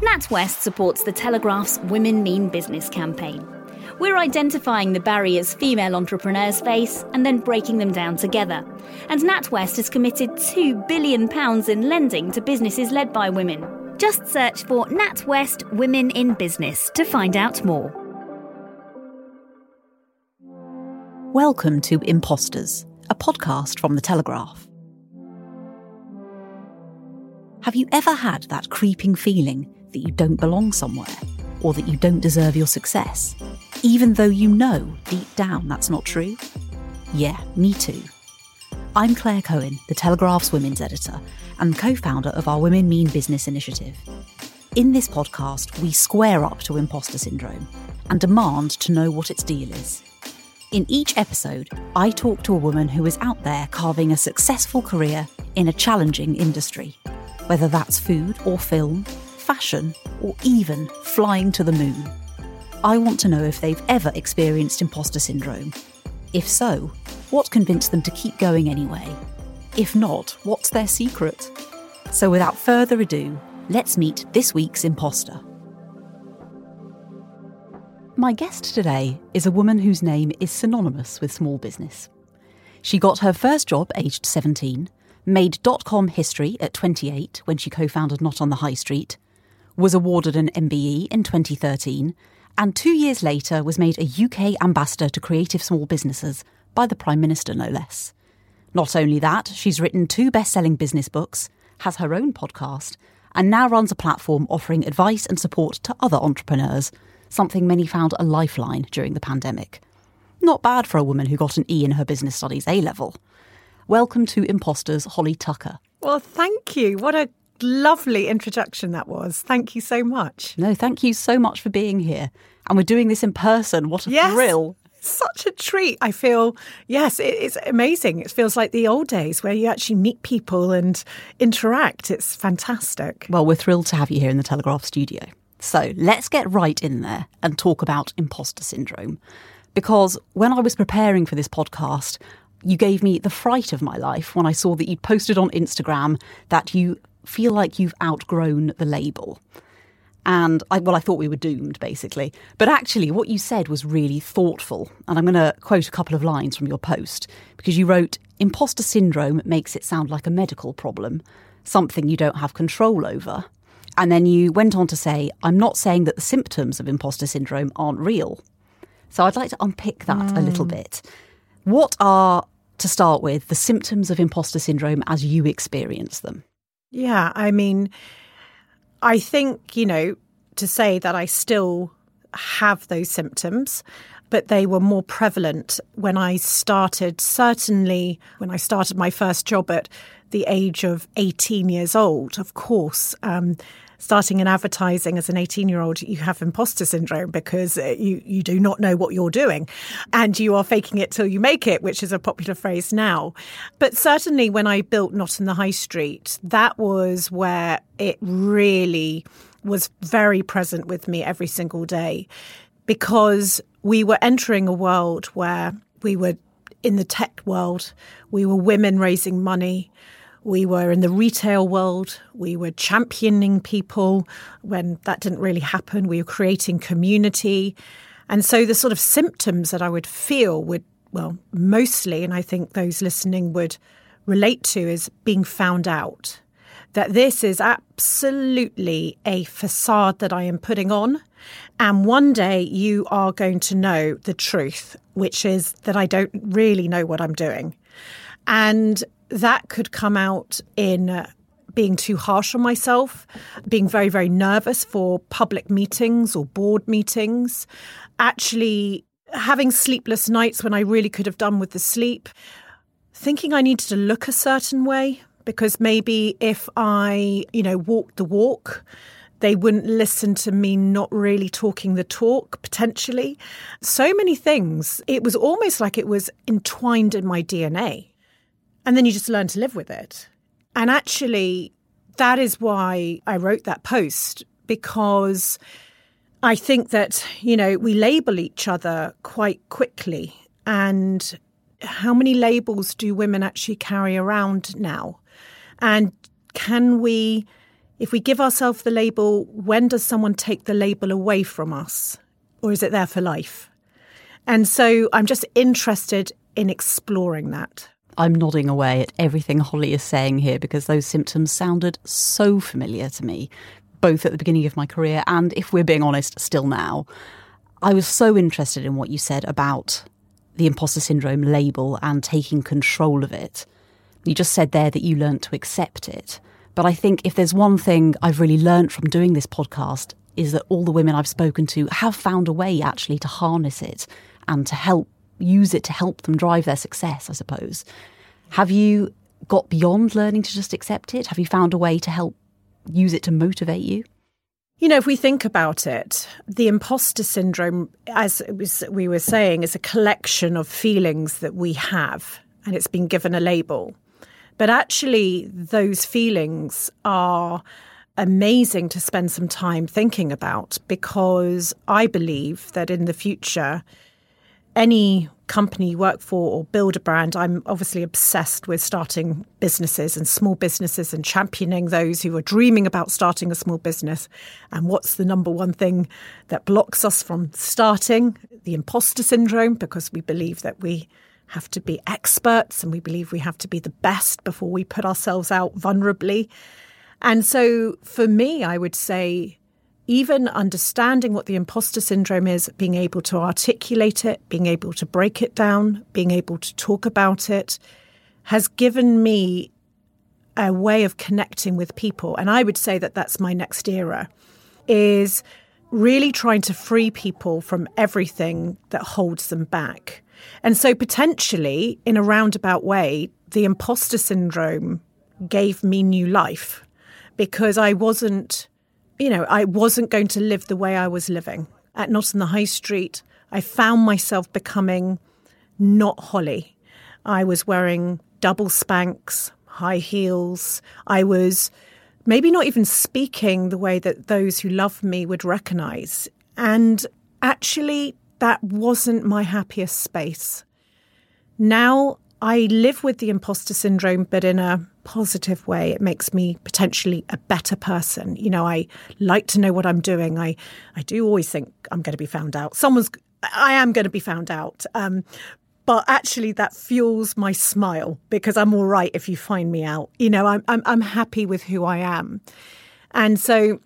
NatWest supports the Telegraph's Women Mean Business campaign. We're identifying the barriers female entrepreneurs face and then breaking them down together. And NatWest has committed £2 billion in lending to businesses led by women. Just search for NatWest Women in Business to find out more. Welcome to Imposters, a podcast from The Telegraph. Have you ever had that creeping feeling that you don't belong somewhere or that you don't deserve your success, even though you know deep down that's not true? Yeah, me too. I'm Claire Cohen, the Telegraph's women's editor and co founder of our Women Mean Business initiative. In this podcast, we square up to imposter syndrome and demand to know what its deal is. In each episode, I talk to a woman who is out there carving a successful career in a challenging industry, whether that's food or film, fashion, or even flying to the moon. I want to know if they've ever experienced imposter syndrome. If so, what convinced them to keep going anyway? If not, what's their secret? So without further ado, let's meet this week's imposter. My guest today is a woman whose name is synonymous with small business. She got her first job aged 17, made dot com history at 28 when she co founded Not on the High Street, was awarded an MBE in 2013, and two years later was made a UK ambassador to creative small businesses by the Prime Minister, no less. Not only that, she's written two best selling business books, has her own podcast, and now runs a platform offering advice and support to other entrepreneurs, something many found a lifeline during the pandemic. Not bad for a woman who got an E in her business studies A level. Welcome to Imposters, Holly Tucker. Well, thank you. What a lovely introduction that was. Thank you so much. No, thank you so much for being here. And we're doing this in person. What a yes. thrill. Such a treat. I feel, yes, it's amazing. It feels like the old days where you actually meet people and interact. It's fantastic. Well, we're thrilled to have you here in the Telegraph studio. So let's get right in there and talk about imposter syndrome. Because when I was preparing for this podcast, you gave me the fright of my life when I saw that you'd posted on Instagram that you feel like you've outgrown the label. And I, well, I thought we were doomed, basically. But actually, what you said was really thoughtful. And I'm going to quote a couple of lines from your post because you wrote Imposter syndrome makes it sound like a medical problem, something you don't have control over. And then you went on to say, I'm not saying that the symptoms of imposter syndrome aren't real. So I'd like to unpick that mm. a little mm. bit. What are, to start with, the symptoms of imposter syndrome as you experience them? Yeah, I mean, I think, you know, to say that I still have those symptoms, but they were more prevalent when I started, certainly when I started my first job at the age of 18 years old. Of course, um, starting in advertising as an 18 year old, you have imposter syndrome because uh, you, you do not know what you're doing and you are faking it till you make it, which is a popular phrase now. But certainly when I built Not on the High Street, that was where it really was very present with me every single day because we were entering a world where we were in the tech world, we were women raising money. We were in the retail world. We were championing people when that didn't really happen. We were creating community. And so the sort of symptoms that I would feel would, well, mostly, and I think those listening would relate to, is being found out. That this is absolutely a facade that I am putting on. And one day you are going to know the truth, which is that I don't really know what I'm doing. And that could come out in uh, being too harsh on myself, being very, very nervous for public meetings or board meetings, actually having sleepless nights when I really could have done with the sleep, thinking I needed to look a certain way because maybe if I, you know, walked the walk, they wouldn't listen to me not really talking the talk potentially. So many things. It was almost like it was entwined in my DNA. And then you just learn to live with it. And actually, that is why I wrote that post because I think that, you know, we label each other quite quickly. And how many labels do women actually carry around now? And can we, if we give ourselves the label, when does someone take the label away from us? Or is it there for life? And so I'm just interested in exploring that. I'm nodding away at everything Holly is saying here because those symptoms sounded so familiar to me, both at the beginning of my career and, if we're being honest, still now. I was so interested in what you said about the imposter syndrome label and taking control of it. You just said there that you learned to accept it. But I think if there's one thing I've really learned from doing this podcast is that all the women I've spoken to have found a way actually to harness it and to help use it to help them drive their success, I suppose. Have you got beyond learning to just accept it? Have you found a way to help use it to motivate you? You know, if we think about it, the imposter syndrome, as we were saying, is a collection of feelings that we have, and it's been given a label. But actually, those feelings are amazing to spend some time thinking about because I believe that in the future, any company work for or build a brand, I'm obviously obsessed with starting businesses and small businesses and championing those who are dreaming about starting a small business. And what's the number one thing that blocks us from starting? The imposter syndrome, because we believe that we have to be experts and we believe we have to be the best before we put ourselves out vulnerably. And so for me, I would say even understanding what the imposter syndrome is, being able to articulate it, being able to break it down, being able to talk about it, has given me a way of connecting with people. And I would say that that's my next era is really trying to free people from everything that holds them back. And so potentially in a roundabout way, the imposter syndrome gave me new life because I wasn't you know, I wasn't going to live the way I was living. At Not on the High Street, I found myself becoming not Holly. I was wearing double Spanx, high heels. I was maybe not even speaking the way that those who love me would recognize. And actually, that wasn't my happiest space. Now I live with the imposter syndrome, but in a positive way. It makes me potentially a better person. You know, I like to know what I'm doing. I, I do always think I'm going to be found out. Someone's, I am going to be found out. Um, but actually, that fuels my smile because I'm all right if you find me out. You know, I'm, I'm, I'm happy with who I am. And so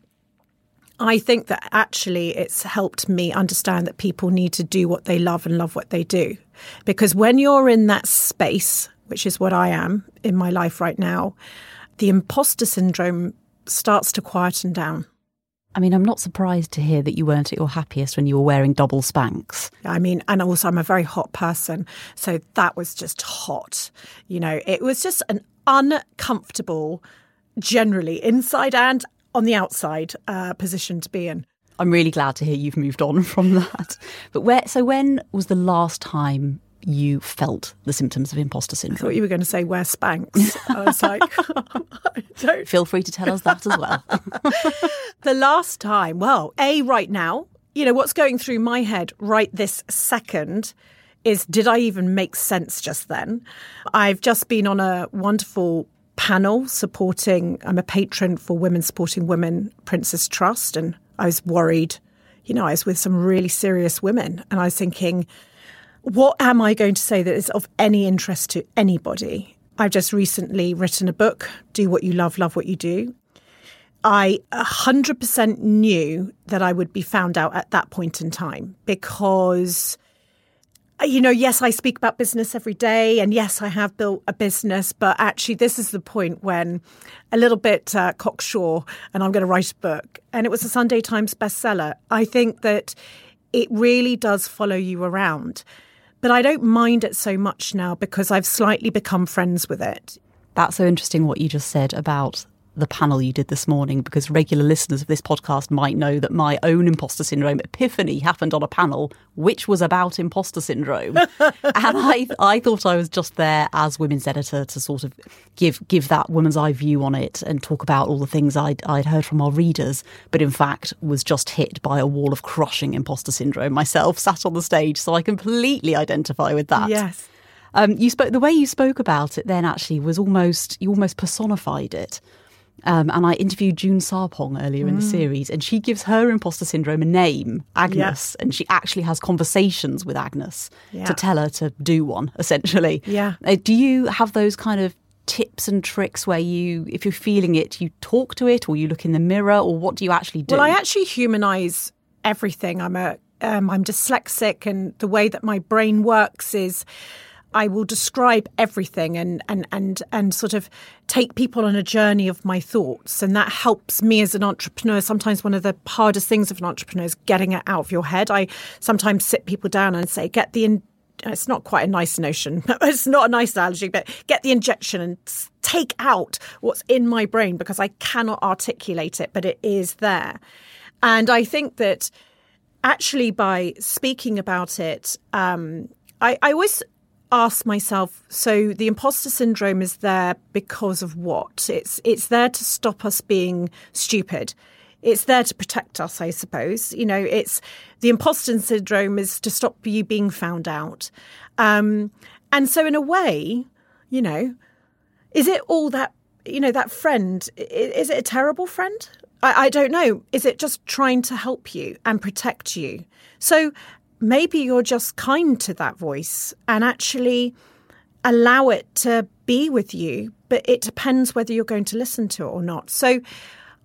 I think that actually it's helped me understand that people need to do what they love and love what they do. Because when you're in that space which is what I am in my life right now, the imposter syndrome starts to quieten down. I mean, I'm not surprised to hear that you weren't at your happiest when you were wearing double Spanx. I mean, and also I'm a very hot person. So that was just hot. You know, it was just an uncomfortable, generally inside and on the outside uh, position to be in. I'm really glad to hear you've moved on from that. But where, so when was the last time you felt the symptoms of imposter syndrome. I thought you were going to say wear Spanx. I was like, don't. Feel free to tell us that as well. the last time, well, A, right now, you know, what's going through my head right this second is did I even make sense just then? I've just been on a wonderful panel supporting, I'm a patron for Women Supporting Women Prince's Trust, and I was worried you know, I was with some really serious women and I was thinking, what am I going to say that is of any interest to anybody? I've just recently written a book, Do What You Love, Love What You Do. I 100% knew that I would be found out at that point in time because you know, yes, I speak about business every day, and yes, I have built a business, but actually, this is the point when a little bit uh, cocksure, and I'm going to write a book, and it was a Sunday Times bestseller. I think that it really does follow you around, but I don't mind it so much now because I've slightly become friends with it. That's so interesting what you just said about the panel you did this morning because regular listeners of this podcast might know that my own imposter syndrome epiphany happened on a panel which was about imposter syndrome and I I thought I was just there as women's editor to sort of give give that woman's eye view on it and talk about all the things I'd, I'd heard from our readers but in fact was just hit by a wall of crushing imposter syndrome myself sat on the stage so I completely identify with that Yes. um, you spoke the way you spoke about it then actually was almost you almost personified it. Um, and I interviewed June Sarpong earlier in the series, and she gives her imposter syndrome a name, Agnes, and she actually has conversations with Agnes Yeah. to tell her to do one, essentially. Yeah. Uh, do you have those kind of tips and tricks where you, if you're feeling it, you talk to it, or you look in the mirror, or what do you actually do? Well, I actually humanize everything. I'm a um, I'm dyslexic, and the way that my brain works is I will describe everything and and and and sort of take people on a journey of my thoughts, and that helps me as an entrepreneur. Sometimes one of the hardest things of an entrepreneur is getting it out of your head. I sometimes sit people down and say, "Get the." In- it's not quite a nice notion. It's not a nice analogy, but get the injection and take out what's in my brain because I cannot articulate it, but it is there. And I think that actually by speaking about it, um, I, I always ask myself so the imposter syndrome is there because of what? It's it's there to stop us being stupid. It's there to protect us i suppose. You know it's the imposter syndrome is to stop you being found out. Um, and so in a way you know is it all that you know that friend is it a terrible friend? I, I don't know. Is it just trying to help you and protect you? So maybe you're just kind to that voice and actually allow it to be with you but it depends whether you're going to listen to it or not so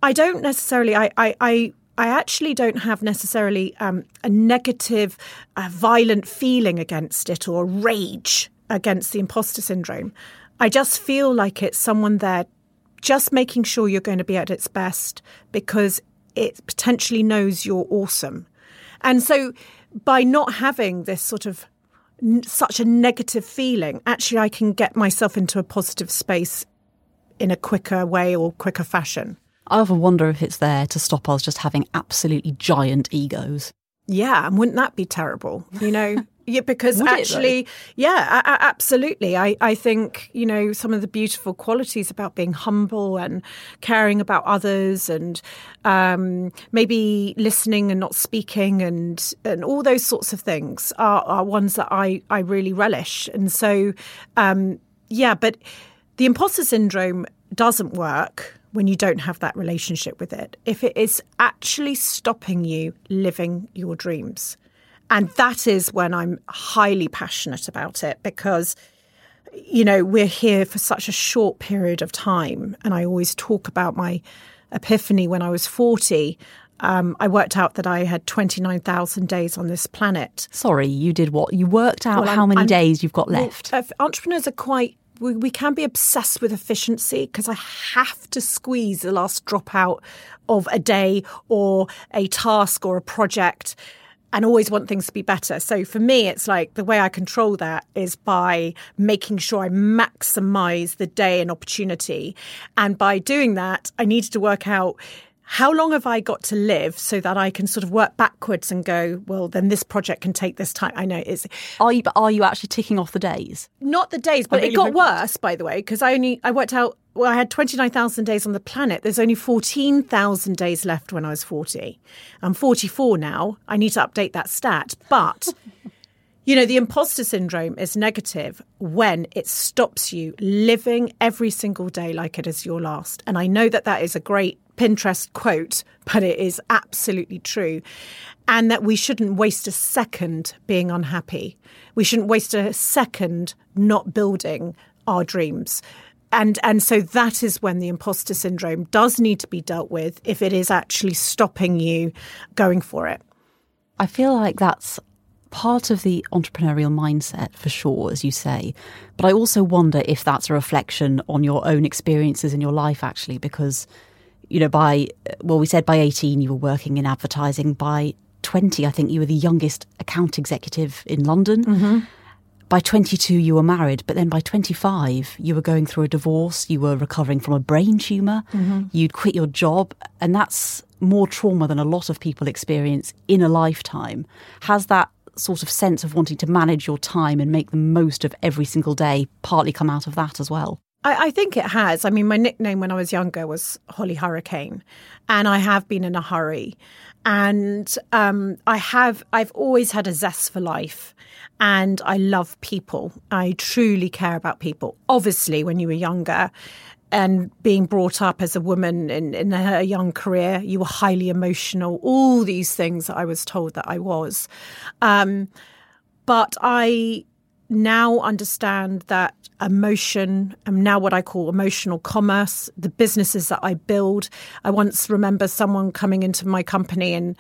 i don't necessarily i i, I I actually don't have necessarily um, a negative, uh, violent feeling against it or rage against the imposter syndrome. I just feel like it's someone there just making sure you're going to be at its best because it potentially knows you're awesome. And so by not having this sort of n- such a negative feeling, actually I can get myself into a positive space in a quicker way or quicker fashion. I often wonder if it's there to stop us just having absolutely giant egos. Yeah, and wouldn't that be terrible? You know, yeah, because Would actually, yeah, a- absolutely. I, I think you know some of the beautiful qualities about being humble and caring about others, and um, maybe listening and not speaking, and and all those sorts of things are, are ones that I I really relish. And so, um, yeah, but the imposter syndrome doesn't work when you don't have that relationship with it. If it is actually stopping you living your dreams. And that is when I'm highly passionate about it because, you know, we're here for such a short period of time. And I always talk about my epiphany when I was 40. Um, I worked out that I had 29,000 days on this planet. Sorry, you did what? You worked out Well, how I'm- many I'm- days you've got left. uh, entrepreneurs are quite. We, we can be obsessed with efficiency because I have to squeeze the last drop out of a day or a task or a project and always want things to be better. So for me, it's like the way I control that is by making sure I maximize the day and opportunity. And by doing that, I needed to work out how long have I got to live so that I can sort of work backwards and go, well, then this project can take this time. I know it's Are you? But are you actually ticking off the days? not the days, but really it got worse, by the way, because I only I worked out. Well, I had twenty nine thousand days on the planet. There's only fourteen thousand days left when I was forty. I'm forty four now. I need to update that stat, but. You know, the imposter syndrome is negative when it stops you living every single day like it is your last. And I know that that is a great Pinterest quote, but it is absolutely true. And that we shouldn't waste a second being unhappy. We shouldn't waste a second not building our dreams. And and so that is when the imposter syndrome does need to be dealt with if it is actually stopping you going for it. I feel like that's part of the entrepreneurial mindset for sure, as you say. But I also wonder if that's a reflection on your own experiences in your life, actually, because, you know, by, well, we said by 18 you were working in advertising. By 20, I think you were the youngest account executive in London. Mm-hmm. By 22, you were married, but then by 25, you were going through a divorce, you were recovering from a brain tumor, mm-hmm. you'd quit your job, and that's more trauma than a lot of people experience in a lifetime. Has that sort of sense of wanting to manage your time and make the most of every single day partly come out of that as well? I, I, think it has. I mean, my nickname when I was younger was Holly Hurricane, and I have been in a hurry. And um, I have, I've always had a zest for life, and I love people. I truly care about people. Obviously, when you were younger, and being brought up as a woman in, in her young career, you were highly emotional, all these things I was told that I was. Um, but I now understand that emotion and now what I call emotional commerce, the businesses that I build. I once remember someone coming into my company and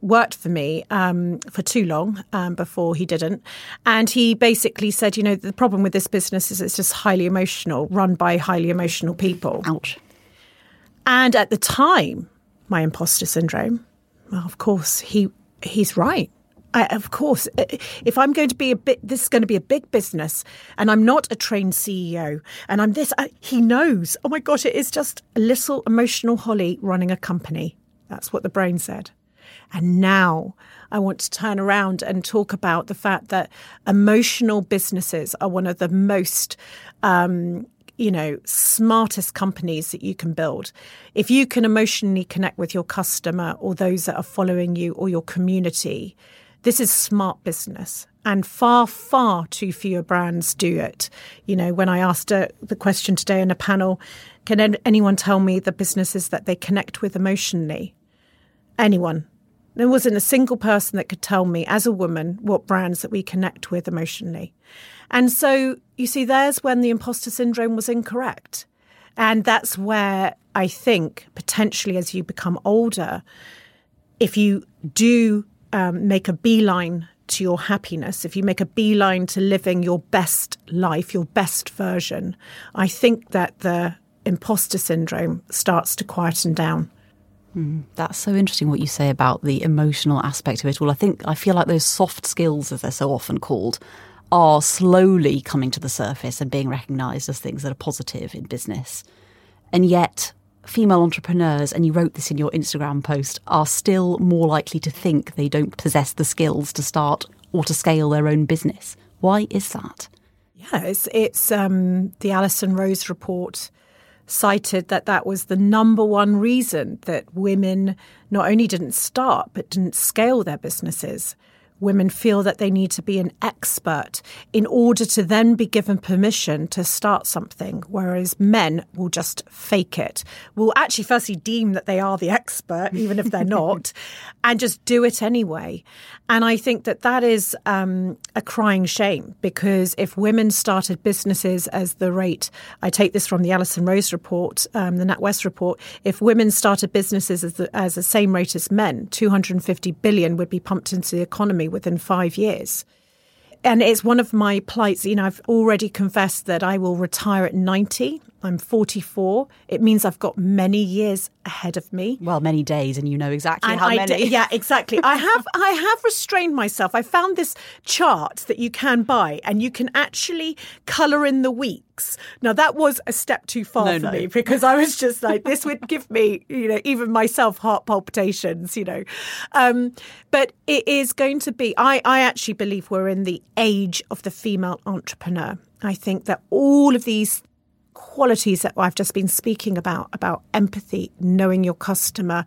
worked for me um, for too long um, before he didn't. And he basically said, you know, the problem with this business is it's just highly emotional, run by highly emotional people. Ouch. And at the time, my imposter syndrome, well, of course, he he's right. I, of course, if I'm going to be a bit, this is going to be a big business, and I'm not a trained CEO, and I'm this. I, he knows. Oh my gosh, it is just a little emotional Holly running a company. That's what the brain said. And now I want to turn around and talk about the fact that emotional businesses are one of the most um, you know, smartest companies that you can build. If you can emotionally connect with your customer or those that are following you or your community, this is smart business. And far, far too few brands do it. You know, when I asked uh, the question today in a panel, can anyone tell me the businesses that they connect with emotionally? Anyone. There wasn't a single person that could tell me, as a woman, what brands that we connect with emotionally. And so, you see, there's when the imposter syndrome was incorrect. And that's where I think potentially as you become older, if you do um, make a beeline to your happiness, if you make a beeline to living your best life, your best version, I think that the imposter syndrome starts to quieten down. Mm, that's so interesting what you say about the emotional aspect of it all. I think I feel like those soft skills, as they're so often called, are slowly coming to the surface and being recognised as things that are positive in business. And yet, female entrepreneurs, and you wrote this in your Instagram post, are still more likely to think they don't possess the skills to start or to scale their own business. Why is that? Yeah, it's, it's um, the Alison Rose report cited that that was the number one reason that women not only didn't start but didn't scale their businesses women feel that they need to be an expert in order to then be given permission to start something, whereas men will just fake it, will actually firstly deem that they are the expert, even if they're not, and just do it anyway. And I think that that is um, a crying shame because if women started businesses as the rate, I take this from the Alison Rose report, um, the NatWest report, if women started businesses as the, as the same rate as men, 250 billion would be pumped into the economy within five years. And it's one of my plights. You know, I've already confessed that I will retire at 90. I'm 44. It means I've got many years ahead of me. Well, many days, and you know exactly and how I many. D- yeah, exactly. I have I have restrained myself. I found this chart that you can buy, and you can actually colour in the weeks. Now that was a step too far no, for no. me because I was just like, this would give me, you know, even myself heart palpitations. You know, um, but it is going to be. I I actually believe we're in the age of the female entrepreneur. I think that all of these qualities that I've just been speaking about about empathy, knowing your customer,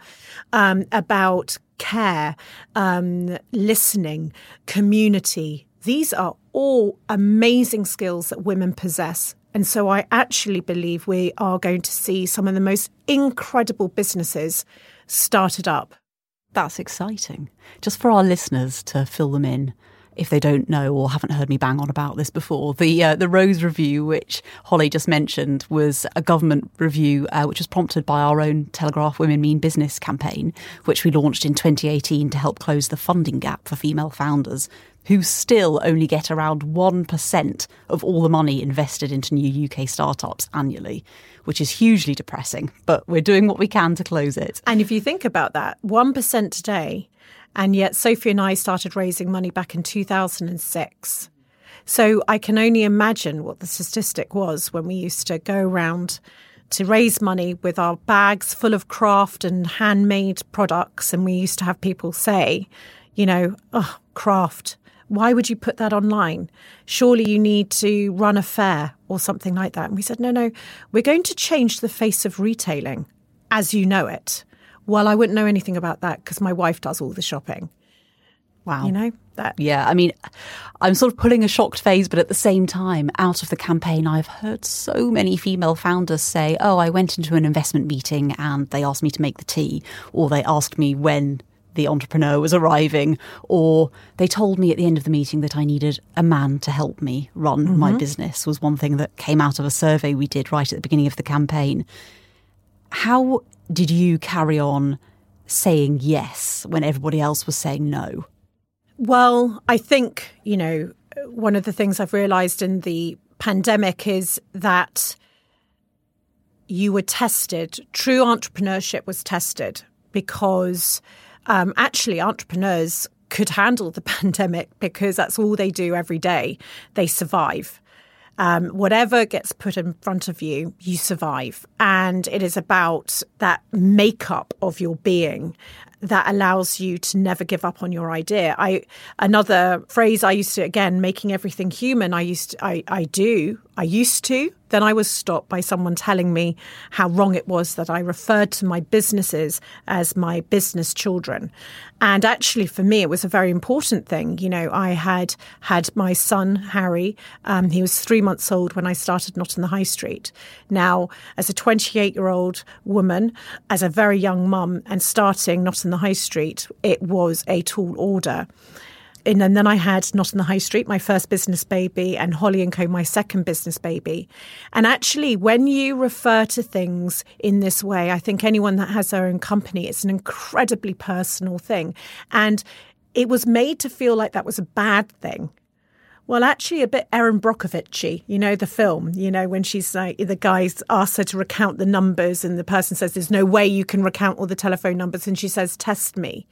um, about care, um, listening, community. These are all amazing skills that women possess. And so I actually believe we are going to see some of the most incredible businesses started up. That's exciting. Just for our listeners to fill them in, if they don't know or haven't heard me bang on about this before, the uh, the Rose Review, which Holly just mentioned, was a government review uh, which was prompted by our own Telegraph Women Mean Business campaign, which we launched in 2018 to help close the funding gap for female founders who still only get around 1% of all the money invested into new UK startups annually, which is hugely depressing. But we're doing what we can to close it. And if you think about that, 1% today and yet, Sophie and I started raising money back in 2006. So I can only imagine what the statistic was when we used to go around to raise money with our bags full of craft and handmade products. And we used to have people say, you know, oh, craft. Why would you put that online? Surely you need to run a fair or something like that. And we said, no, no, we're going to change the face of retailing as you know it. Well, I wouldn't know anything about that because my wife does all the shopping. Wow. You know, that. Yeah. I mean, I'm sort of pulling a shocked face, but at the same time, out of the campaign, I've heard so many female founders say, Oh, I went into an investment meeting and they asked me to make the tea, or they asked me when the entrepreneur was arriving, or they told me at the end of the meeting that I needed a man to help me run mm-hmm. my business, was one thing that came out of a survey we did right at the beginning of the campaign. How did you carry on saying yes when everybody else was saying no? Well, I think, you know, one of the things I've realized in the pandemic is that you were tested. True entrepreneurship was tested because um, actually entrepreneurs could handle the pandemic because that's all they do every day. They survive. Um, whatever gets put in front of you, you survive. And it is about that makeup of your being that allows you to never give up on your idea. I another phrase I used to again making everything human. I used to, I I do I used to then I was stopped by someone telling me how wrong it was that I referred to my businesses as my business children. And actually, for me, it was a very important thing. You know, I had had my son, Harry, um, he was three months old when I started Not on the High Street. Now, as a 28 year old woman, as a very young mum, and starting Not in the High Street, it was a tall order and then I had Not on the High Street, my first business baby, and Holly and Co, my second business baby. And actually, when you refer to things in this way, I think anyone that has their own company, it's an incredibly personal thing. And it was made to feel like that was a bad thing. Well, actually, a bit Erin Brockovich you know, the film, you know, when she's like, the guys ask her to recount the numbers, and the person says, There's no way you can recount all the telephone numbers. And she says, Test me.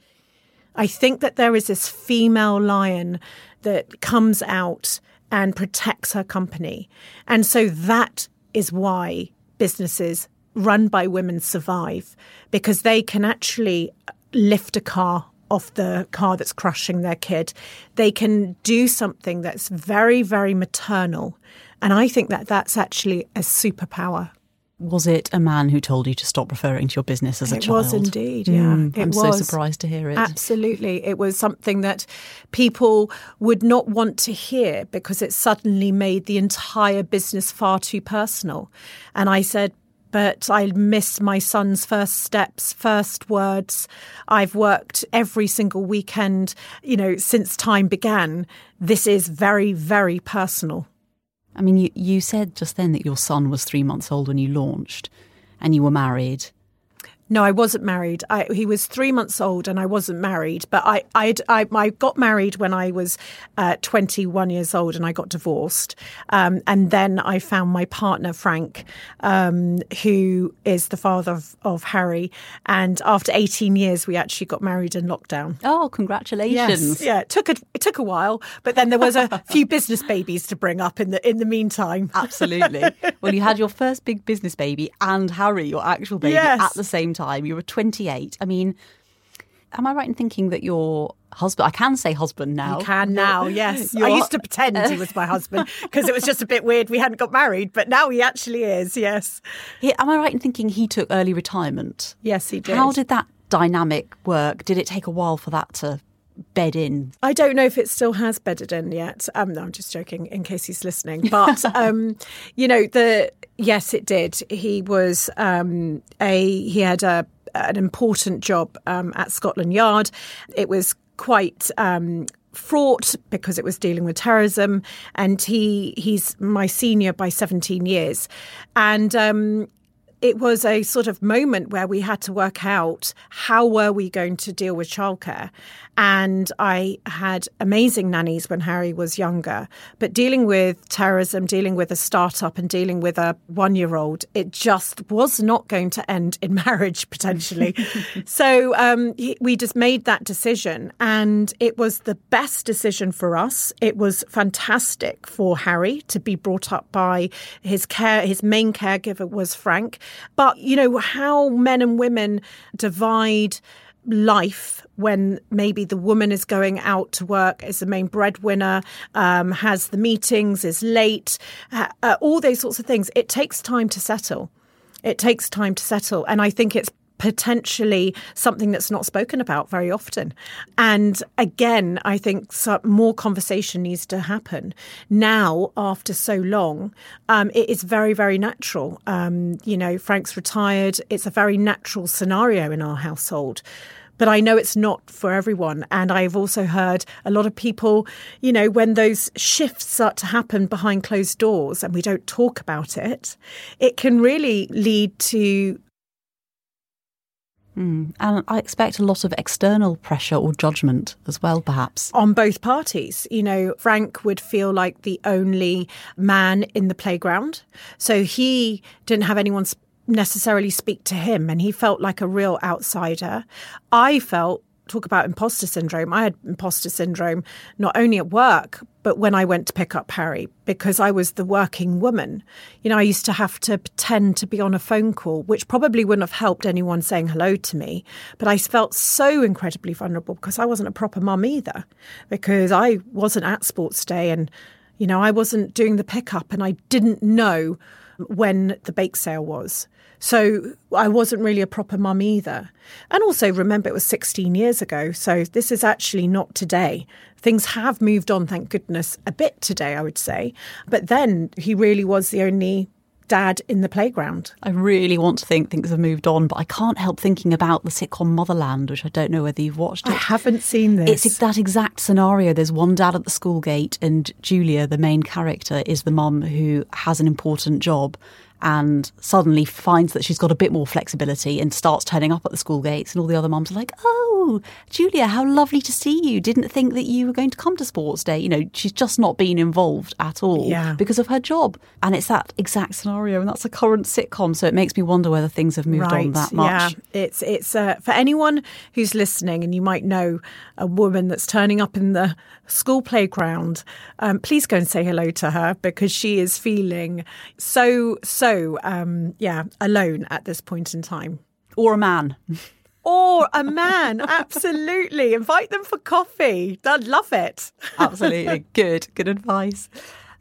I think that there is this female lion that comes out and protects her company. And so that is why businesses run by women survive because they can actually lift a car off the car that's crushing their kid. They can do something that's very, very maternal. And I think that that's actually a superpower. Was it a man who told you to stop referring to your business as a it child? It was indeed, yeah. Mm, I'm was. so surprised to hear it. Absolutely. It was something that people would not want to hear because it suddenly made the entire business far too personal. And I said, but I miss my son's first steps, first words. I've worked every single weekend, you know, since time began. This is very, very personal. I mean, you, you said just then that your son was three months old when you launched and you were married. No, I wasn't married. I, he was three months old, and I wasn't married. But I, I, I got married when I was uh, 21 years old, and I got divorced. Um, and then I found my partner Frank, um, who is the father of, of, Harry. And after 18 years, we actually got married in lockdown. Oh, congratulations! Yes. Yeah, it took a it took a while, but then there was a few business babies to bring up in the in the meantime. Absolutely. well, you had your first big business baby and Harry, your actual baby, yes. at the same time. You were 28. I mean, am I right in thinking that your husband, I can say husband now. You can now, yes. I used to pretend he was my husband because it was just a bit weird. We hadn't got married, but now he actually is, yes. He, am I right in thinking he took early retirement? Yes, he did. How did that dynamic work? Did it take a while for that to bed in? I don't know if it still has bedded in yet. Um, no, I'm just joking in case he's listening. But um, you know, the yes, it did. He was um, a he had a an important job um, at Scotland Yard. It was quite um, fraught because it was dealing with terrorism and he he's my senior by 17 years and um, it was a sort of moment where we had to work out how were we going to deal with childcare and I had amazing nannies when Harry was younger. But dealing with terrorism, dealing with a startup, and dealing with a one year old, it just was not going to end in marriage potentially. so um, we just made that decision. And it was the best decision for us. It was fantastic for Harry to be brought up by his care, his main caregiver was Frank. But, you know, how men and women divide life when maybe the woman is going out to work as the main breadwinner, um, has the meetings, is late, uh, uh, all those sorts of things. It takes time to settle. It takes time to settle. And I think it's potentially something that's not spoken about very often. And again, I think more conversation needs to happen now after so long. Um, it is very, very natural. Um, you know, Frank's retired. It's a very natural scenario in our household but I know it's not for everyone. And I've also heard a lot of people, you know, when those shifts start to happen behind closed doors and we don't talk about it, it can really lead to Mm. And I expect a lot of external pressure or judgment as well, perhaps. On both parties. You know, Frank would feel like the only man in the playground. So he didn't have anyone necessarily speak to him and he felt like a real outsider. I felt talk about imposter syndrome. I had imposter syndrome not only at work, but when I went to pick up Harry, because I was the working woman. You know, I used to have to pretend to be on a phone call, which probably wouldn't have helped anyone saying hello to me. But I felt so incredibly vulnerable because I wasn't a proper mum either, because I wasn't at sports day and, you know, I wasn't doing the pickup and I didn't know when the bake sale was. So I wasn't really a proper mum either. And also remember, it was 16 years ago. So this is actually not today. Things have moved on, thank goodness, a bit today, I would say. But then he really was the only dad in the playground. I really want to think things have moved on, but I can't help thinking about the sitcom Motherland, which I don't know whether you've watched it. I haven't seen this. It's that exact scenario. There's one dad at the school gate, and Julia, the main character, is the mum who has an important job and suddenly finds that she's got a bit more flexibility and starts turning up at the school gates and all the other mums are like, "Oh, Julia, how lovely to see you. Didn't think that you were going to come to sports day." You know, she's just not been involved at all yeah. because of her job. And it's that exact scenario and that's a current sitcom, so it makes me wonder whether things have moved right. on that much. Yeah. It's it's uh, for anyone who's listening and you might know a woman that's turning up in the school playground, um, please go and say hello to her because she is feeling so so um, yeah, alone at this point in time. Or a man. or a man. Absolutely. Invite them for coffee. I'd love it. Absolutely. Good. Good advice.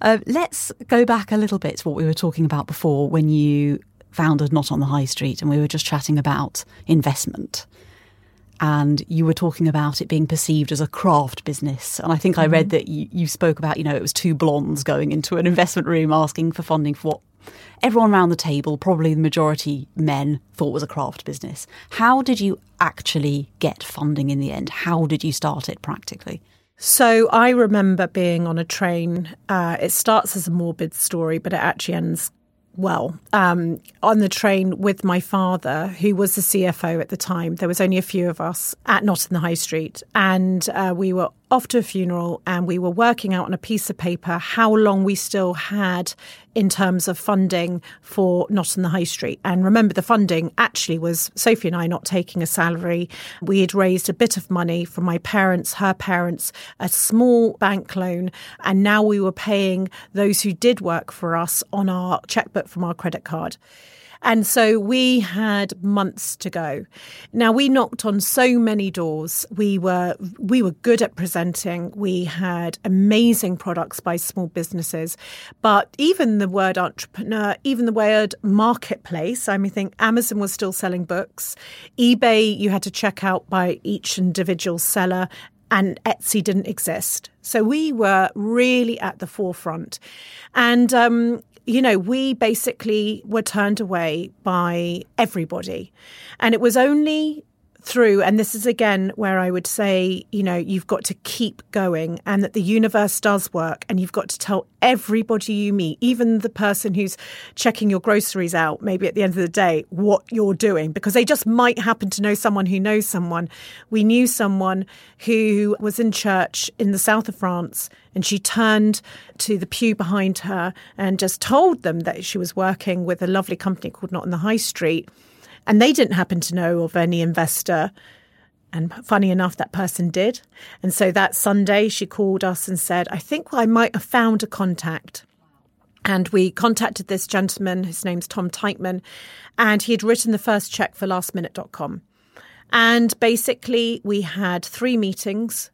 Uh, let's go back a little bit to what we were talking about before when you founded Not on the High Street and we were just chatting about investment and you were talking about it being perceived as a craft business. And I think I read mm-hmm. that you, you, spoke about, you know, it was two blondes going into an investment room asking for funding for what everyone around the table, probably the majority men, thought was a craft business. How did you actually get funding in the end? How did you start it practically? So I remember being on a train. Uh, it starts as a morbid story, but it actually ends well um, on the train with my father, who was the CFO at the time. There was only a few of us at Not on the High Street, and uh, we were off to a funeral and we were working out on a piece of paper how long we still had in terms of funding for Not on the High Street. And remember, the funding actually was Sophie and I not taking a salary. We had raised a bit of money from my parents, her parents, a small bank loan, and now we were paying those who did work for us on our checkbook from our credit card. And so we had months to go. Now we knocked on so many doors. We were we were good at presenting. We had amazing products by small businesses. But even the word entrepreneur, even the word marketplace, I mean think Amazon was still selling books. eBay you had to check out by each individual seller and Etsy didn't exist. So we were really at the forefront. And, um, you know, we basically were turned away by everybody. And it was only through. And this is again where I would say, you know, you've got to keep going and that the universe does work. And you've got to tell everybody you meet, even the person who's checking your groceries out, maybe at the end of the day, what you're doing, because they just might happen to know someone who knows someone. We knew someone who was in church in the south of France and she turned to the pew behind her and just told them that she was working with a lovely company called Not on the High Street and they didn't happen to know of any investor. And funny enough, that person did. And so that Sunday, she called us and said, I think I might have found a contact. And we contacted this gentleman, his name's Tom Teichman, and he had written the first check for lastminute.com. And basically, we had three meetings.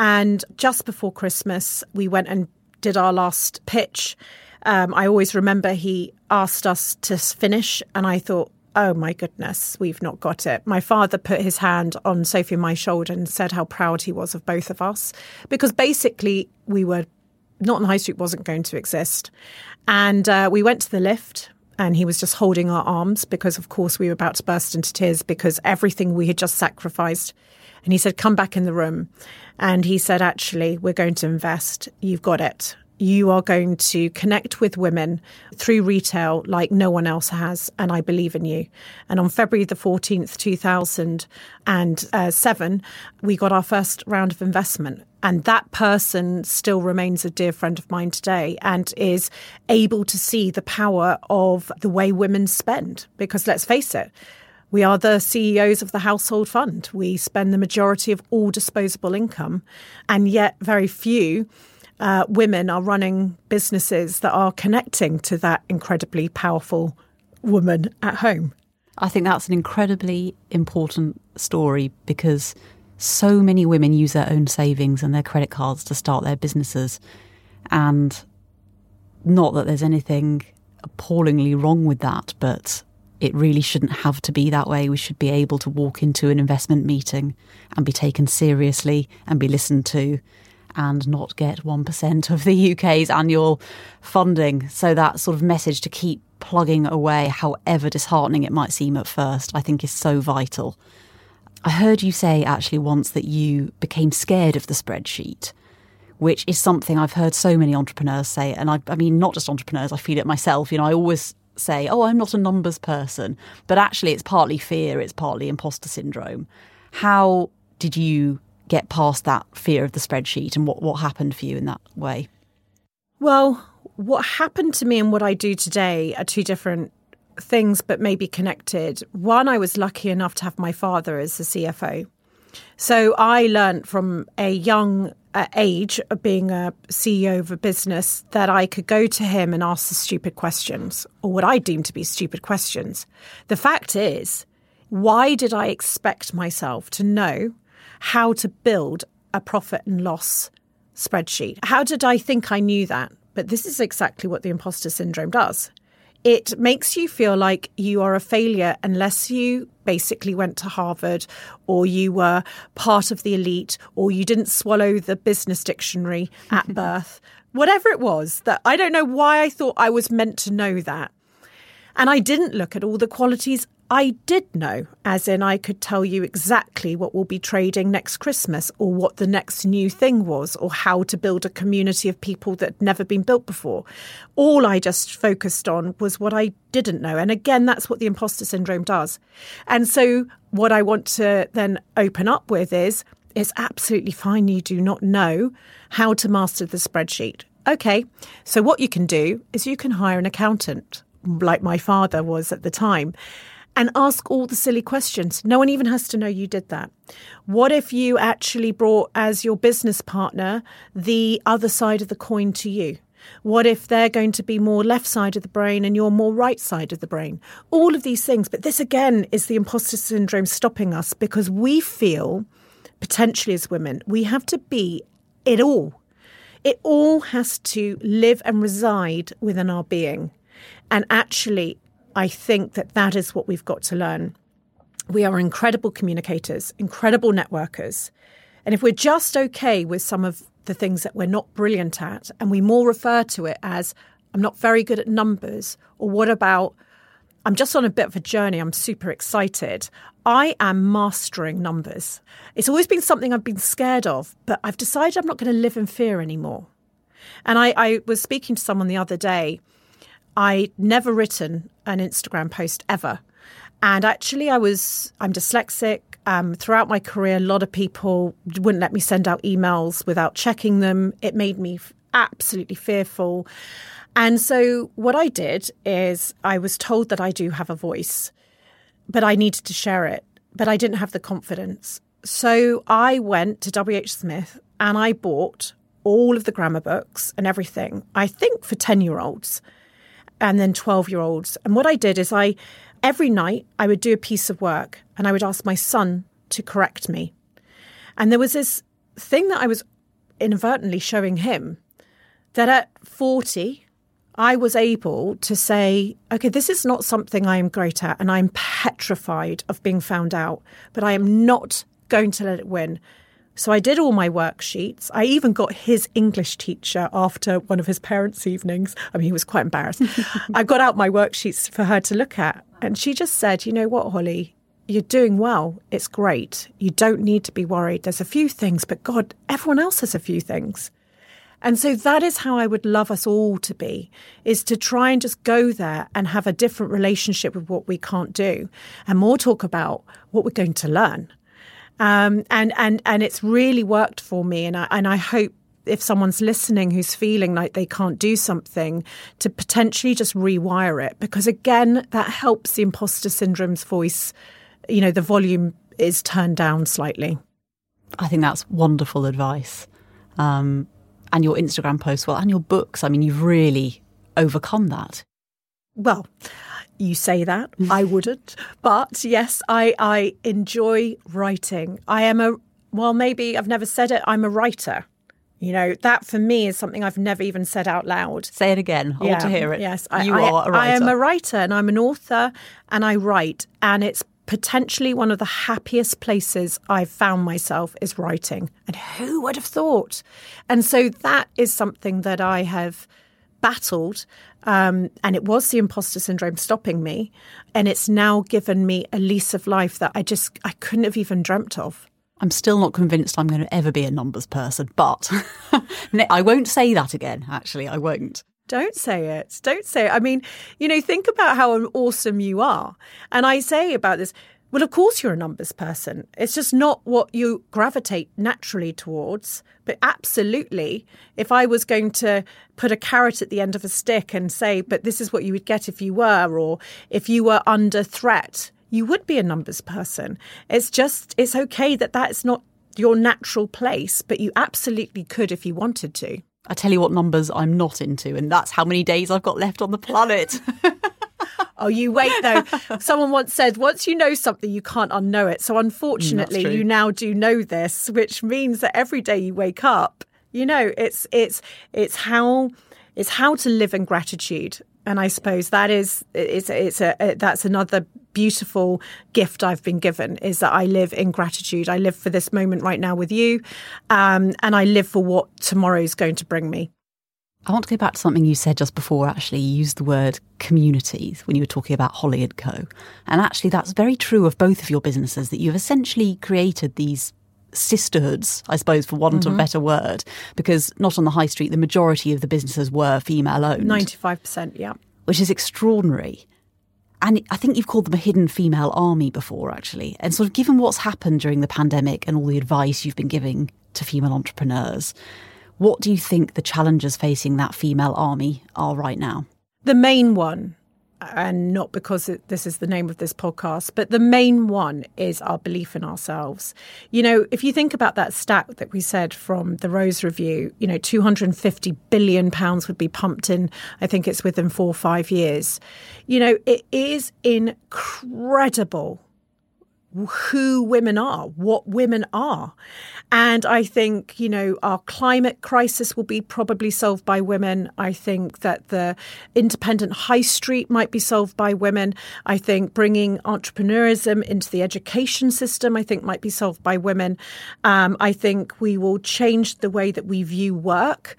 And just before Christmas, we went and did our last pitch. Um, I always remember he asked us to finish, and I thought, oh my goodness, we've not got it. My father put his hand on Sophie and my shoulder and said how proud he was of both of us because basically we were not on the High Street wasn't going to exist. And uh, we went to the lift and he was just holding our arms because, of course, we were about to burst into tears because everything we had just sacrificed. And he said, Come back in the room. And he said, Actually, we're going to invest. You've got it you are going to connect with women through retail like no one else has, and I believe in you. And on February the 14th, 2007, uh, we got our first round of investment. And that person still remains a dear friend of mine today and is able to see the power of the way women spend. Because let's face it, we are the CEOs of the household fund. We spend the majority of all disposable income, and yet very few uh, women are running businesses that are connecting to that incredibly powerful woman at home. I think that's an incredibly important story because so many women use their own savings and their credit cards to start their businesses. And not that there's anything appallingly wrong with that, but it really shouldn't have to be that way. We should be able to walk into an investment meeting and be taken seriously and be listened to and not get 1% of the UK's annual funding. So that sort of message to keep plugging away, however disheartening it might seem at first, I think is so vital. I heard you say actually once that you became scared of the spreadsheet, which is something I've heard so many entrepreneurs say. And I, I mean, not just entrepreneurs, I feel it myself. You know, I always say, oh, I'm not a numbers person. But actually, it's partly fear, it's partly imposter syndrome. How did you get past that fear of the spreadsheet and what, what happened for you in that way? Well, what happened to me and what I do today are two different things, but maybe connected. One, I was lucky enough to have my father as the CFO. So I learned from a young uh, age of being a CEO of a business that I could go to him and ask the stupid questions, or what I deem to be stupid questions. The fact is, why did I expect myself to know how to build a profit and loss spreadsheet. How did I think I knew that? But this is exactly what the imposter syndrome does. It makes you feel like you are a failure unless you basically went to Harvard or you were part of the elite or you didn't swallow the business dictionary at birth. Whatever it was that I don't know why I thought I was meant to know that. And I didn't look at all the qualities I did know, as in I could tell you exactly what we'll be trading next Christmas or what the next new thing was or how to build a community of people that had never been built before. All I just focused on was what I didn't know. And again, that's what the imposter syndrome does. And so, what I want to then open up with is it's absolutely fine you do not know how to master the spreadsheet. Okay, so what you can do is you can hire an accountant, like my father was at the time and ask all the silly questions. No one even has to know you did that. What if you actually brought as your business partner the other side of the coin to you? What if they're going to be more left side of the brain and you're more right side of the brain? All of these things. But this again is the imposter syndrome stopping us because we feel, potentially as women, we have to be it all. It all has to live and reside within our being. And actually, I think that that is what we've got to learn. We are incredible communicators, incredible networkers. And if we're just okay with some of the things that we're not brilliant at, and we more refer to it as, I'm not very good at numbers, or what about, I'm just on a bit of a journey, I'm super excited. I am mastering numbers. It's always been something I've been scared of, but I've decided I'm not going to live in fear anymore. And I, I was speaking to someone the other day. I'd never written an Instagram post ever. And actually, I was, I'm dyslexic. Um, throughout my career, a lot of people wouldn't let me send out emails without checking them. It made me absolutely fearful. And so, what I did is, I was told that I do have a voice, but I needed to share it, but I didn't have the confidence. So, I went to WH Smith and I bought all of the grammar books and everything, I think for 10 year olds and then 12 year olds. And what I did is, I every night I would do a piece of work and I would ask my son to correct me. And there was this thing that I was inadvertently showing him that at 40, I was able to say, okay, this is not something I am great at, and I'm petrified of being found out, but I am not going to let it win. So I did all my worksheets. I even got his English teacher after one of his parents' evenings. I mean, he was quite embarrassed. I got out my worksheets for her to look at. And she just said, you know what, Holly? You're doing well. It's great. You don't need to be worried. There's a few things, but God, everyone else has a few things. And so that is how I would love us all to be is to try and just go there and have a different relationship with what we can't do and more talk about what we're going to learn. Um, and and and it's really worked for me and I and I hope if someone's listening who's feeling like they can't do something to potentially just rewire it because again that helps the imposter syndrome's voice you know the volume is turned down slightly i think that's wonderful advice um, and your Instagram posts, well, and your books. I mean, you've really overcome that. Well, you say that I wouldn't, but yes, I I enjoy writing. I am a well, maybe I've never said it. I'm a writer. You know, that for me is something I've never even said out loud. Say it again. I yeah, want to hear it. Yes, I, you I, are a writer. I am a writer and I'm an author and I write. And it's potentially one of the happiest places I've found myself is writing. And who would have thought? And so that is something that I have battled. Um, and it was the imposter syndrome stopping me. And it's now given me a lease of life that I just I couldn't have even dreamt of. I'm still not convinced I'm going to ever be a numbers person, but I won't say that again. Actually, I won't. Don't say it. Don't say it. I mean, you know, think about how awesome you are. And I say about this, well, of course you're a numbers person. It's just not what you gravitate naturally towards. But absolutely, if I was going to put a carrot at the end of a stick and say, but this is what you would get if you were, or if you were under threat, you would be a numbers person. It's just, it's okay that that's not your natural place, but you absolutely could if you wanted to. I tell you what numbers I'm not into, and that's how many days I've got left on the planet. oh, you wait though. Someone once said, once you know something, you can't unknow it. So unfortunately, mm, you now do know this, which means that every day you wake up, you know, it's it's it's how it's how to live in gratitude and I suppose that is it's it's a, that's another beautiful gift I've been given is that I live in gratitude. I live for this moment right now with you, um, and I live for what tomorrow is going to bring me. I want to go back to something you said just before. Actually, you used the word communities when you were talking about Holly and Co. And actually, that's very true of both of your businesses. That you've essentially created these sisterhoods, I suppose, for want mm-hmm. of a better word, because not on the high street, the majority of the businesses were female owned. 95%, yeah. Which is extraordinary. And I think you've called them a hidden female army before, actually. And sort of given what's happened during the pandemic and all the advice you've been giving to female entrepreneurs, what do you think the challenges facing that female army are right now? The main one and not because it, this is the name of this podcast, but the main one is our belief in ourselves. You know, if you think about that stat that we said from the Rose Review, you know, 250 billion pounds would be pumped in, I think it's within four or five years. You know, it is incredible who women are, what women are. And I think, you know, our climate crisis will be probably solved by women. I think that the independent high street might be solved by women. I think bringing entrepreneurism into the education system, I think, might be solved by women. Um, I think we will change the way that we view work.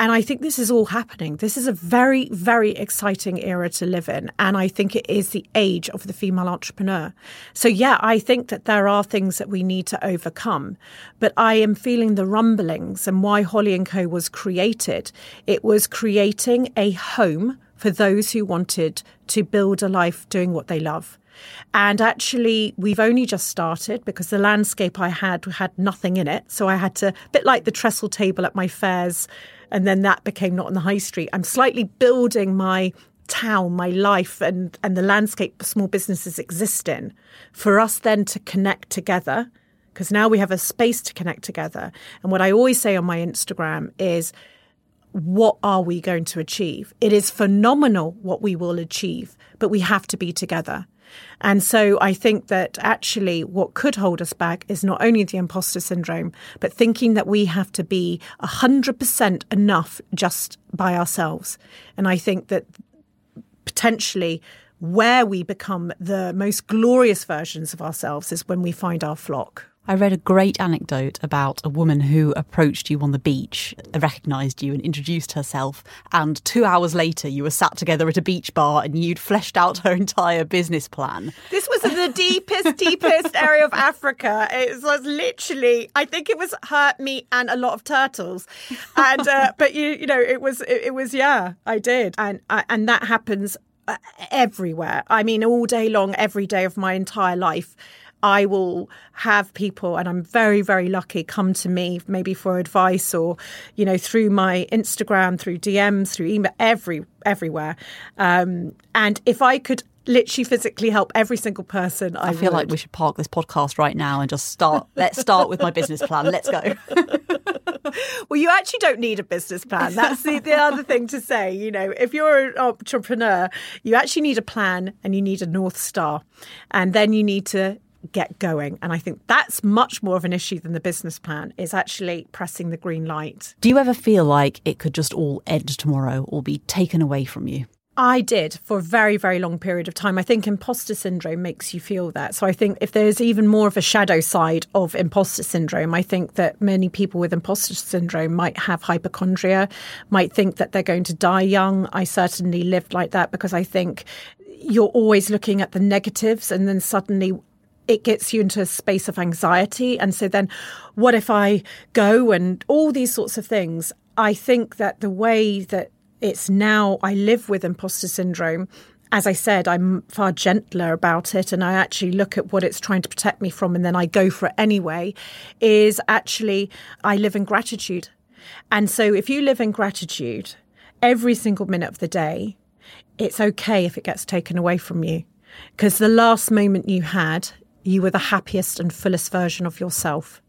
And I think this is all happening. This is a very, very exciting era to live in. And I think it is the age of the female entrepreneur. So, yeah, I think that there are things that we need to overcome. But I am feeling the rumblings and why Holly and Co. was created. It was creating a home for those who wanted to build a life doing what they love. And actually, we've only just started because the landscape I had had nothing in it. So I had to, a bit like the trestle table at my fairs, and then that became not on the high street. I'm slightly building my town, my life, and, and the landscape small businesses exist in for us then to connect together. Because now we have a space to connect together. And what I always say on my Instagram is, what are we going to achieve? It is phenomenal what we will achieve, but we have to be together. And so I think that actually what could hold us back is not only the imposter syndrome, but thinking that we have to be 100% enough just by ourselves. And I think that potentially where we become the most glorious versions of ourselves is when we find our flock. I read a great anecdote about a woman who approached you on the beach, recognised you, and introduced herself. And two hours later, you were sat together at a beach bar and you'd fleshed out her entire business plan. This was in the deepest, deepest area of Africa. It was literally, I think it was her, me, and a lot of turtles. And uh, but you, you know, it was, it, it was, yeah, I did, and uh, and that happens uh, everywhere. I mean, all day long, every day of my entire life. I will have people, and I'm very, very lucky, come to me maybe for advice or, you know, through my Instagram, through DMs, through email, every everywhere. Um, and if I could literally physically help every single person, I, I feel would. like we should park this podcast right now and just start. let's start with my business plan. Let's go. well, you actually don't need a business plan. That's the, the other thing to say. You know, if you're an entrepreneur, you actually need a plan and you need a North Star. And then you need to get going. And I think that's much more of an issue than the business plan is actually pressing the green light. Do you ever feel like it could just all end tomorrow or be taken away from you? I did for a very, very long period of time. I think imposter syndrome makes you feel that. So I think if there's even more of a shadow side of imposter syndrome, I think that many people with imposter syndrome might have hypochondria, might think that they're going to die young. I certainly lived like that because I think you're always looking at the negatives and then suddenly it gets you into a space of anxiety. And so then, what if I go and all these sorts of things? I think that the way that it's now, I live with imposter syndrome. As I said, I'm far gentler about it, and I actually look at what it's trying to protect me from, and then I go for it anyway. Is actually, I live in gratitude. And so, if you live in gratitude every single minute of the day, it's okay if it gets taken away from you. Because the last moment you had you were the happiest and fullest version of yourself.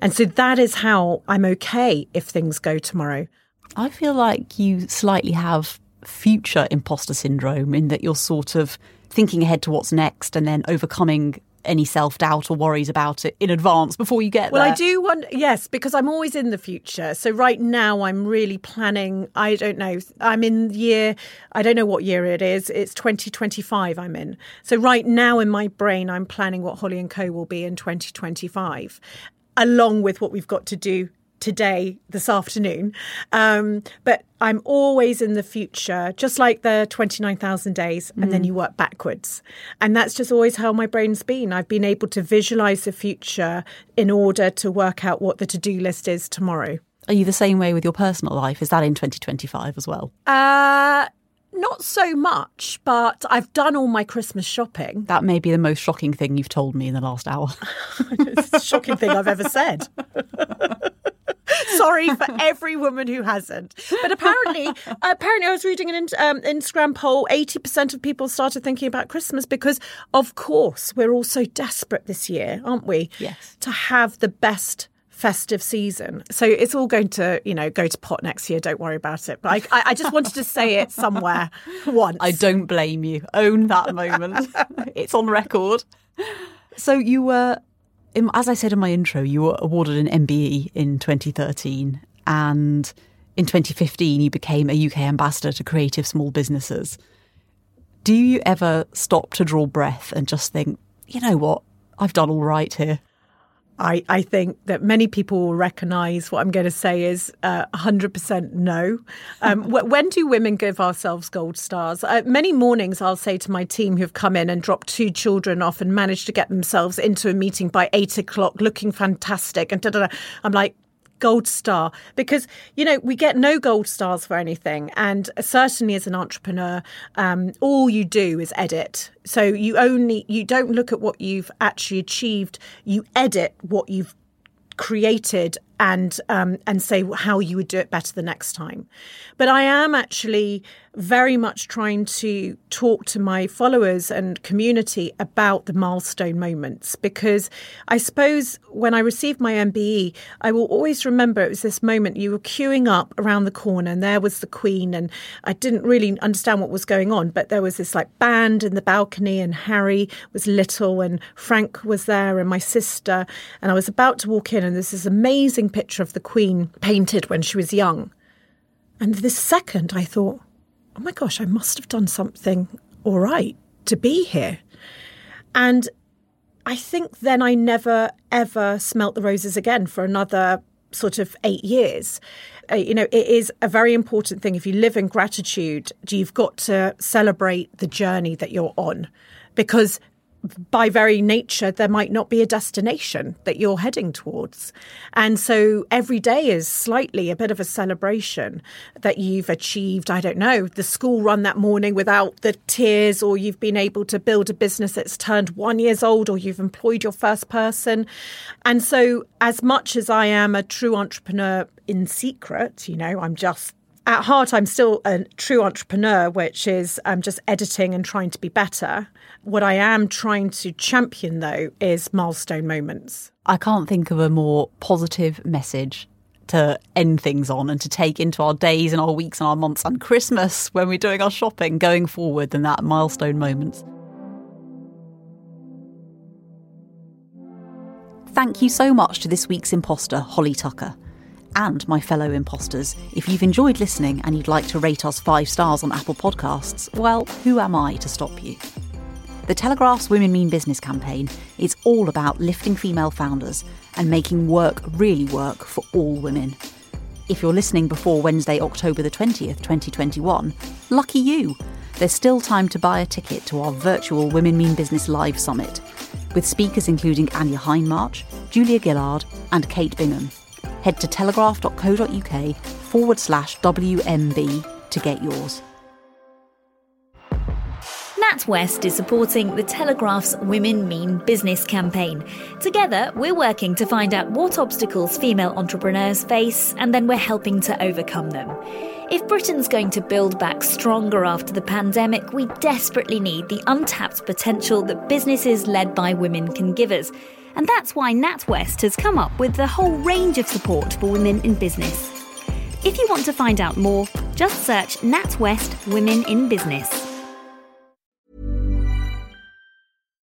And so that is how I'm okay if things go tomorrow. I feel like you slightly have future imposter syndrome in that you're sort of thinking ahead to what's next and then overcoming any self doubt or worries about it in advance before you get well, there? I do want, yes, because I'm always in the future. So right now, I'm really planning. I don't know. I'm in year. I don't know what year it is. It's 2025. I'm in. So right now, in my brain, I'm planning what Holly and Co will be in 2025, along with what we've got to do today, this afternoon. Um, but I'm always in the future, just like the 29,000 days, and then you work backwards. And that's just always how my brain's been. I've been able to visualize the future in order to work out what the to do list is tomorrow. Are you the same way with your personal life? Is that in 2025 as well? Uh, not so much, but I've done all my Christmas shopping. That may be the most shocking thing you've told me in the last hour. it's the shocking thing I've ever said. Sorry for every woman who hasn't. But apparently, apparently, I was reading an um, Instagram poll. Eighty percent of people started thinking about Christmas because, of course, we're all so desperate this year, aren't we? Yes. To have the best festive season. So it's all going to, you know, go to pot next year. Don't worry about it. But I, I just wanted to say it somewhere once. I don't blame you. Own that moment. it's on record. So you were, as I said in my intro, you were awarded an MBE in 2013, and in 2015 you became a UK ambassador to creative small businesses. Do you ever stop to draw breath and just think, you know what, I've done all right here? I, I think that many people will recognise what I'm going to say is uh, 100% no. Um, when do women give ourselves gold stars? Uh, many mornings I'll say to my team who've come in and dropped two children off and managed to get themselves into a meeting by eight o'clock looking fantastic and da da da. I'm like, gold star because you know we get no gold stars for anything and certainly as an entrepreneur um, all you do is edit so you only you don't look at what you've actually achieved you edit what you've created and um, and say how you would do it better the next time. But I am actually very much trying to talk to my followers and community about the milestone moments because I suppose when I received my MBE, I will always remember it was this moment you were queuing up around the corner and there was the Queen and I didn't really understand what was going on, but there was this like band in the balcony and Harry was little and Frank was there and my sister and I was about to walk in and there's this amazing picture of the Queen painted when she was young. And this second, I thought, oh my gosh, I must have done something all right to be here. And I think then I never, ever smelt the roses again for another sort of eight years. Uh, you know, it is a very important thing. If you live in gratitude, you've got to celebrate the journey that you're on because by very nature, there might not be a destination that you're heading towards. And so every day is slightly a bit of a celebration that you've achieved, I don't know, the school run that morning without the tears, or you've been able to build a business that's turned one years old, or you've employed your first person. And so, as much as I am a true entrepreneur in secret, you know, I'm just at heart, I'm still a true entrepreneur, which is um, just editing and trying to be better. What I am trying to champion, though, is milestone moments. I can't think of a more positive message to end things on and to take into our days and our weeks and our months and Christmas when we're doing our shopping going forward than that milestone moments. Thank you so much to this week's imposter, Holly Tucker and my fellow imposters. If you've enjoyed listening and you'd like to rate us five stars on Apple Podcasts, well, who am I to stop you? The Telegraph's Women Mean Business campaign is all about lifting female founders and making work really work for all women. If you're listening before Wednesday, October the 20th, 2021, lucky you! There's still time to buy a ticket to our virtual Women Mean Business Live Summit, with speakers including Anya Hindmarch, Julia Gillard, and Kate Bingham head to telegraph.co.uk forward slash WMB to get yours. NatWest is supporting the Telegraph's Women Mean Business campaign. Together, we're working to find out what obstacles female entrepreneurs face, and then we're helping to overcome them. If Britain's going to build back stronger after the pandemic, we desperately need the untapped potential that businesses led by women can give us. And that's why NatWest has come up with a whole range of support for women in business. If you want to find out more, just search NatWest Women in Business.